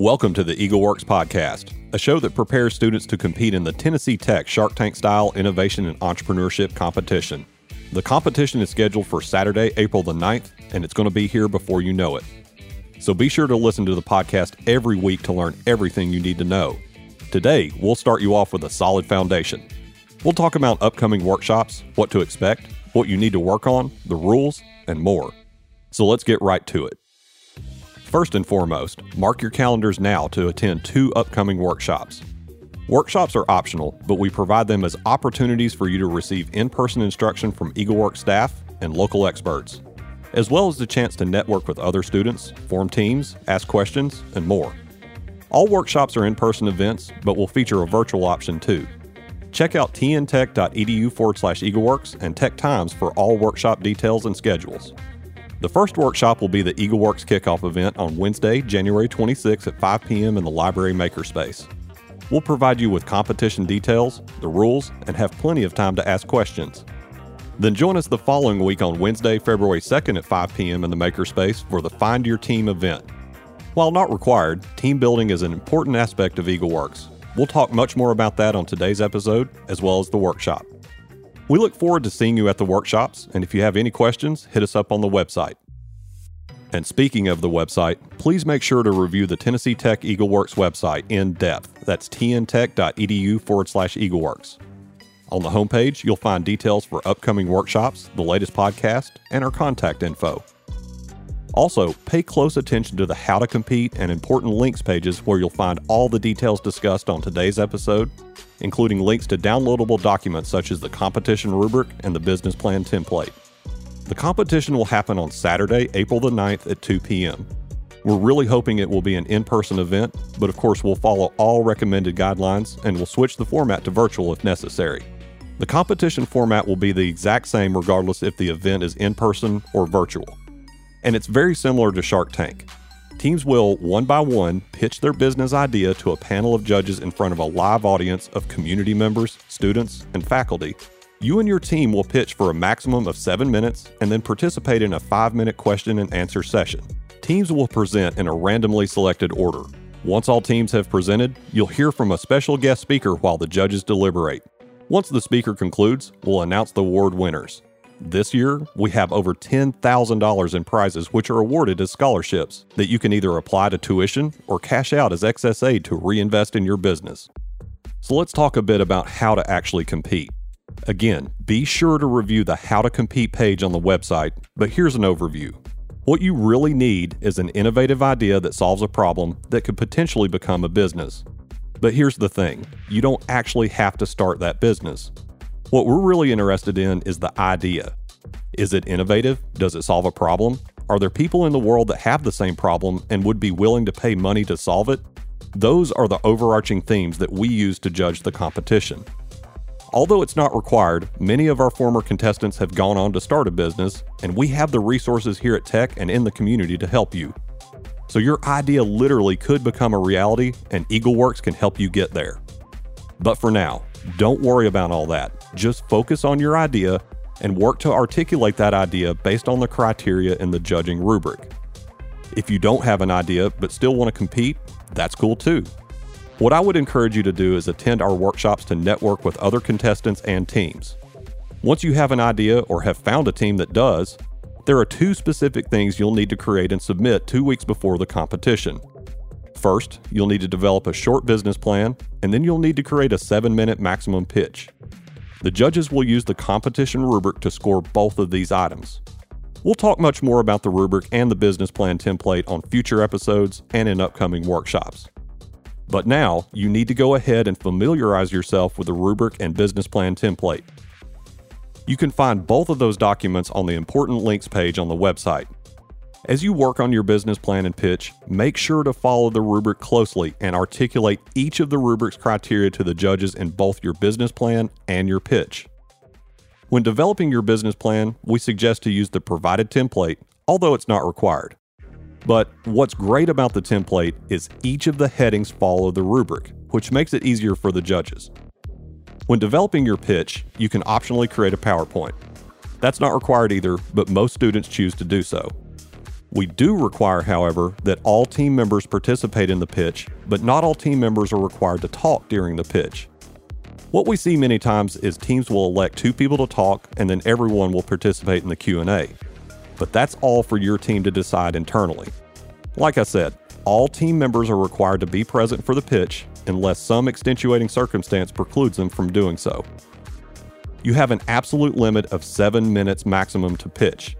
Welcome to the EagleWorks podcast, a show that prepares students to compete in the Tennessee Tech Shark Tank style innovation and entrepreneurship competition. The competition is scheduled for Saturday, April the 9th, and it's going to be here before you know it. So be sure to listen to the podcast every week to learn everything you need to know. Today, we'll start you off with a solid foundation. We'll talk about upcoming workshops, what to expect, what you need to work on, the rules, and more. So let's get right to it. First and foremost, mark your calendars now to attend two upcoming workshops. Workshops are optional, but we provide them as opportunities for you to receive in person instruction from EagleWorks staff and local experts, as well as the chance to network with other students, form teams, ask questions, and more. All workshops are in person events, but will feature a virtual option too. Check out tntech.edu forward slash EagleWorks and Tech Times for all workshop details and schedules. The first workshop will be the EagleWorks kickoff event on Wednesday, January 26 at 5 p.m. in the library makerspace. We'll provide you with competition details, the rules, and have plenty of time to ask questions. Then join us the following week on Wednesday, February 2nd at 5 p.m. in the makerspace for the Find Your Team event. While not required, team building is an important aspect of EagleWorks. We'll talk much more about that on today's episode, as well as the workshop. We look forward to seeing you at the workshops, and if you have any questions, hit us up on the website. And speaking of the website, please make sure to review the Tennessee Tech EagleWorks website in depth. That's tntech.edu forward slash EagleWorks. On the homepage, you'll find details for upcoming workshops, the latest podcast, and our contact info. Also, pay close attention to the How to Compete and important links pages where you'll find all the details discussed on today's episode including links to downloadable documents such as the competition rubric and the business plan template. The competition will happen on Saturday, April the 9th at 2 p.m. We're really hoping it will be an in person event, but of course, we'll follow all recommended guidelines and we'll switch the format to virtual if necessary. The competition format will be the exact same regardless if the event is in person or virtual. And it's very similar to Shark Tank. Teams will, one by one, pitch their business idea to a panel of judges in front of a live audience of community members, students, and faculty. You and your team will pitch for a maximum of seven minutes and then participate in a five minute question and answer session. Teams will present in a randomly selected order. Once all teams have presented, you'll hear from a special guest speaker while the judges deliberate. Once the speaker concludes, we'll announce the award winners. This year, we have over $10,000 in prizes which are awarded as scholarships that you can either apply to tuition or cash out as excess aid to reinvest in your business. So let's talk a bit about how to actually compete. Again, be sure to review the How to Compete page on the website, but here's an overview. What you really need is an innovative idea that solves a problem that could potentially become a business. But here's the thing you don't actually have to start that business. What we're really interested in is the idea. Is it innovative? Does it solve a problem? Are there people in the world that have the same problem and would be willing to pay money to solve it? Those are the overarching themes that we use to judge the competition. Although it's not required, many of our former contestants have gone on to start a business, and we have the resources here at Tech and in the community to help you. So your idea literally could become a reality, and EagleWorks can help you get there. But for now, don't worry about all that. Just focus on your idea and work to articulate that idea based on the criteria in the judging rubric. If you don't have an idea but still want to compete, that's cool too. What I would encourage you to do is attend our workshops to network with other contestants and teams. Once you have an idea or have found a team that does, there are two specific things you'll need to create and submit two weeks before the competition. First, you'll need to develop a short business plan, and then you'll need to create a seven minute maximum pitch. The judges will use the competition rubric to score both of these items. We'll talk much more about the rubric and the business plan template on future episodes and in upcoming workshops. But now, you need to go ahead and familiarize yourself with the rubric and business plan template. You can find both of those documents on the important links page on the website. As you work on your business plan and pitch, make sure to follow the rubric closely and articulate each of the rubric's criteria to the judges in both your business plan and your pitch. When developing your business plan, we suggest to use the provided template, although it's not required. But what's great about the template is each of the headings follow the rubric, which makes it easier for the judges. When developing your pitch, you can optionally create a PowerPoint. That's not required either, but most students choose to do so. We do require, however, that all team members participate in the pitch, but not all team members are required to talk during the pitch. What we see many times is teams will elect two people to talk and then everyone will participate in the Q&A. But that's all for your team to decide internally. Like I said, all team members are required to be present for the pitch unless some extenuating circumstance precludes them from doing so. You have an absolute limit of 7 minutes maximum to pitch.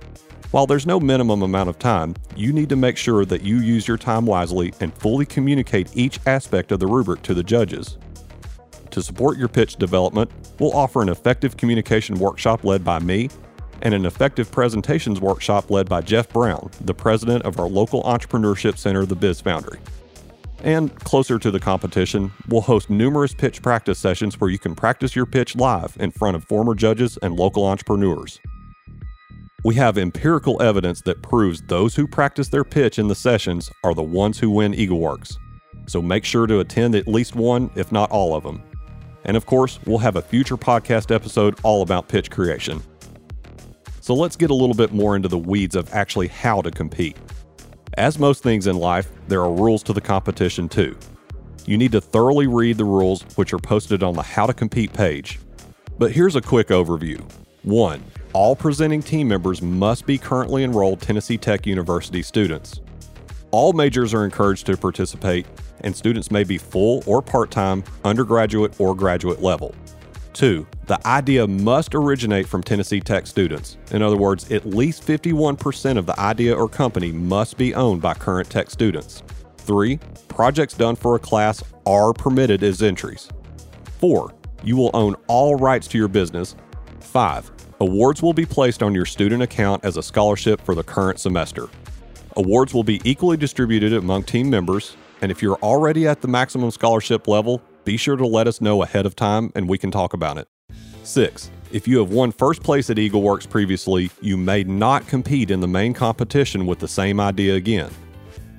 While there's no minimum amount of time, you need to make sure that you use your time wisely and fully communicate each aspect of the rubric to the judges. To support your pitch development, we'll offer an effective communication workshop led by me and an effective presentations workshop led by Jeff Brown, the president of our local entrepreneurship center, the Biz Foundry. And closer to the competition, we'll host numerous pitch practice sessions where you can practice your pitch live in front of former judges and local entrepreneurs. We have empirical evidence that proves those who practice their pitch in the sessions are the ones who win EagleWorks. So make sure to attend at least one, if not all of them. And of course, we'll have a future podcast episode all about pitch creation. So let's get a little bit more into the weeds of actually how to compete. As most things in life, there are rules to the competition too. You need to thoroughly read the rules, which are posted on the How to Compete page. But here's a quick overview 1. All presenting team members must be currently enrolled Tennessee Tech University students. All majors are encouraged to participate, and students may be full or part time, undergraduate, or graduate level. Two, the idea must originate from Tennessee Tech students. In other words, at least 51% of the idea or company must be owned by current Tech students. Three, projects done for a class are permitted as entries. Four, you will own all rights to your business. Five, awards will be placed on your student account as a scholarship for the current semester. Awards will be equally distributed among team members, and if you're already at the maximum scholarship level, be sure to let us know ahead of time and we can talk about it. 6. If you have won first place at EagleWorks previously, you may not compete in the main competition with the same idea again.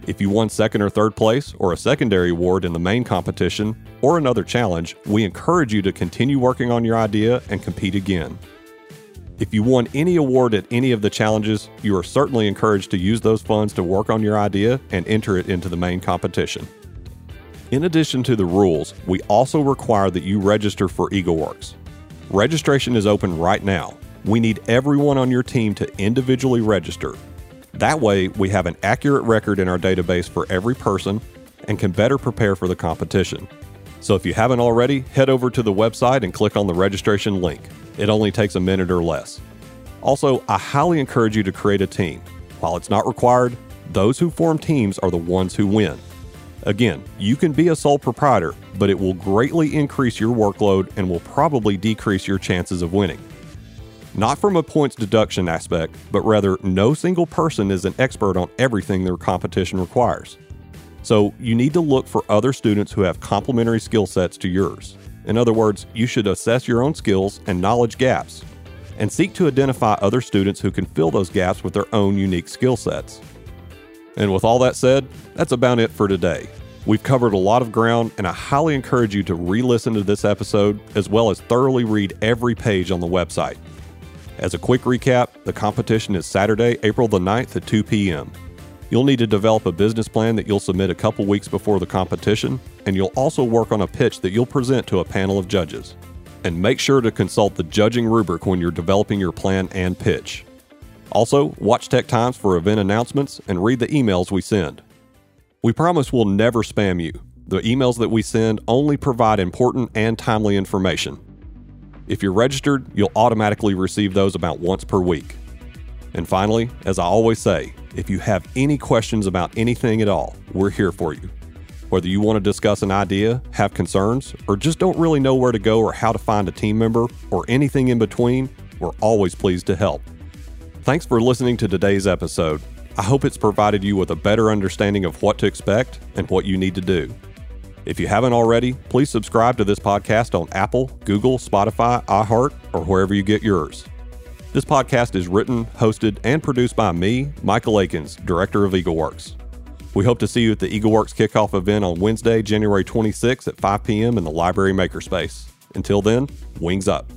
If you won second or third place or a secondary award in the main competition or another challenge, we encourage you to continue working on your idea and compete again. If you won any award at any of the challenges, you are certainly encouraged to use those funds to work on your idea and enter it into the main competition. In addition to the rules, we also require that you register for EagleWorks. Registration is open right now. We need everyone on your team to individually register. That way, we have an accurate record in our database for every person and can better prepare for the competition. So if you haven't already, head over to the website and click on the registration link. It only takes a minute or less. Also, I highly encourage you to create a team. While it's not required, those who form teams are the ones who win. Again, you can be a sole proprietor, but it will greatly increase your workload and will probably decrease your chances of winning. Not from a points deduction aspect, but rather, no single person is an expert on everything their competition requires. So, you need to look for other students who have complementary skill sets to yours. In other words, you should assess your own skills and knowledge gaps and seek to identify other students who can fill those gaps with their own unique skill sets. And with all that said, that's about it for today. We've covered a lot of ground, and I highly encourage you to re listen to this episode as well as thoroughly read every page on the website. As a quick recap, the competition is Saturday, April the 9th at 2 p.m. You'll need to develop a business plan that you'll submit a couple weeks before the competition, and you'll also work on a pitch that you'll present to a panel of judges. And make sure to consult the judging rubric when you're developing your plan and pitch. Also, watch Tech Times for event announcements and read the emails we send. We promise we'll never spam you. The emails that we send only provide important and timely information. If you're registered, you'll automatically receive those about once per week. And finally, as I always say, if you have any questions about anything at all, we're here for you. Whether you want to discuss an idea, have concerns, or just don't really know where to go or how to find a team member, or anything in between, we're always pleased to help. Thanks for listening to today's episode. I hope it's provided you with a better understanding of what to expect and what you need to do. If you haven't already, please subscribe to this podcast on Apple, Google, Spotify, iHeart, or wherever you get yours. This podcast is written, hosted, and produced by me, Michael Akins, Director of EagleWorks. We hope to see you at the EagleWorks kickoff event on Wednesday, January 26th at 5 p.m. in the Library Makerspace. Until then, wings up.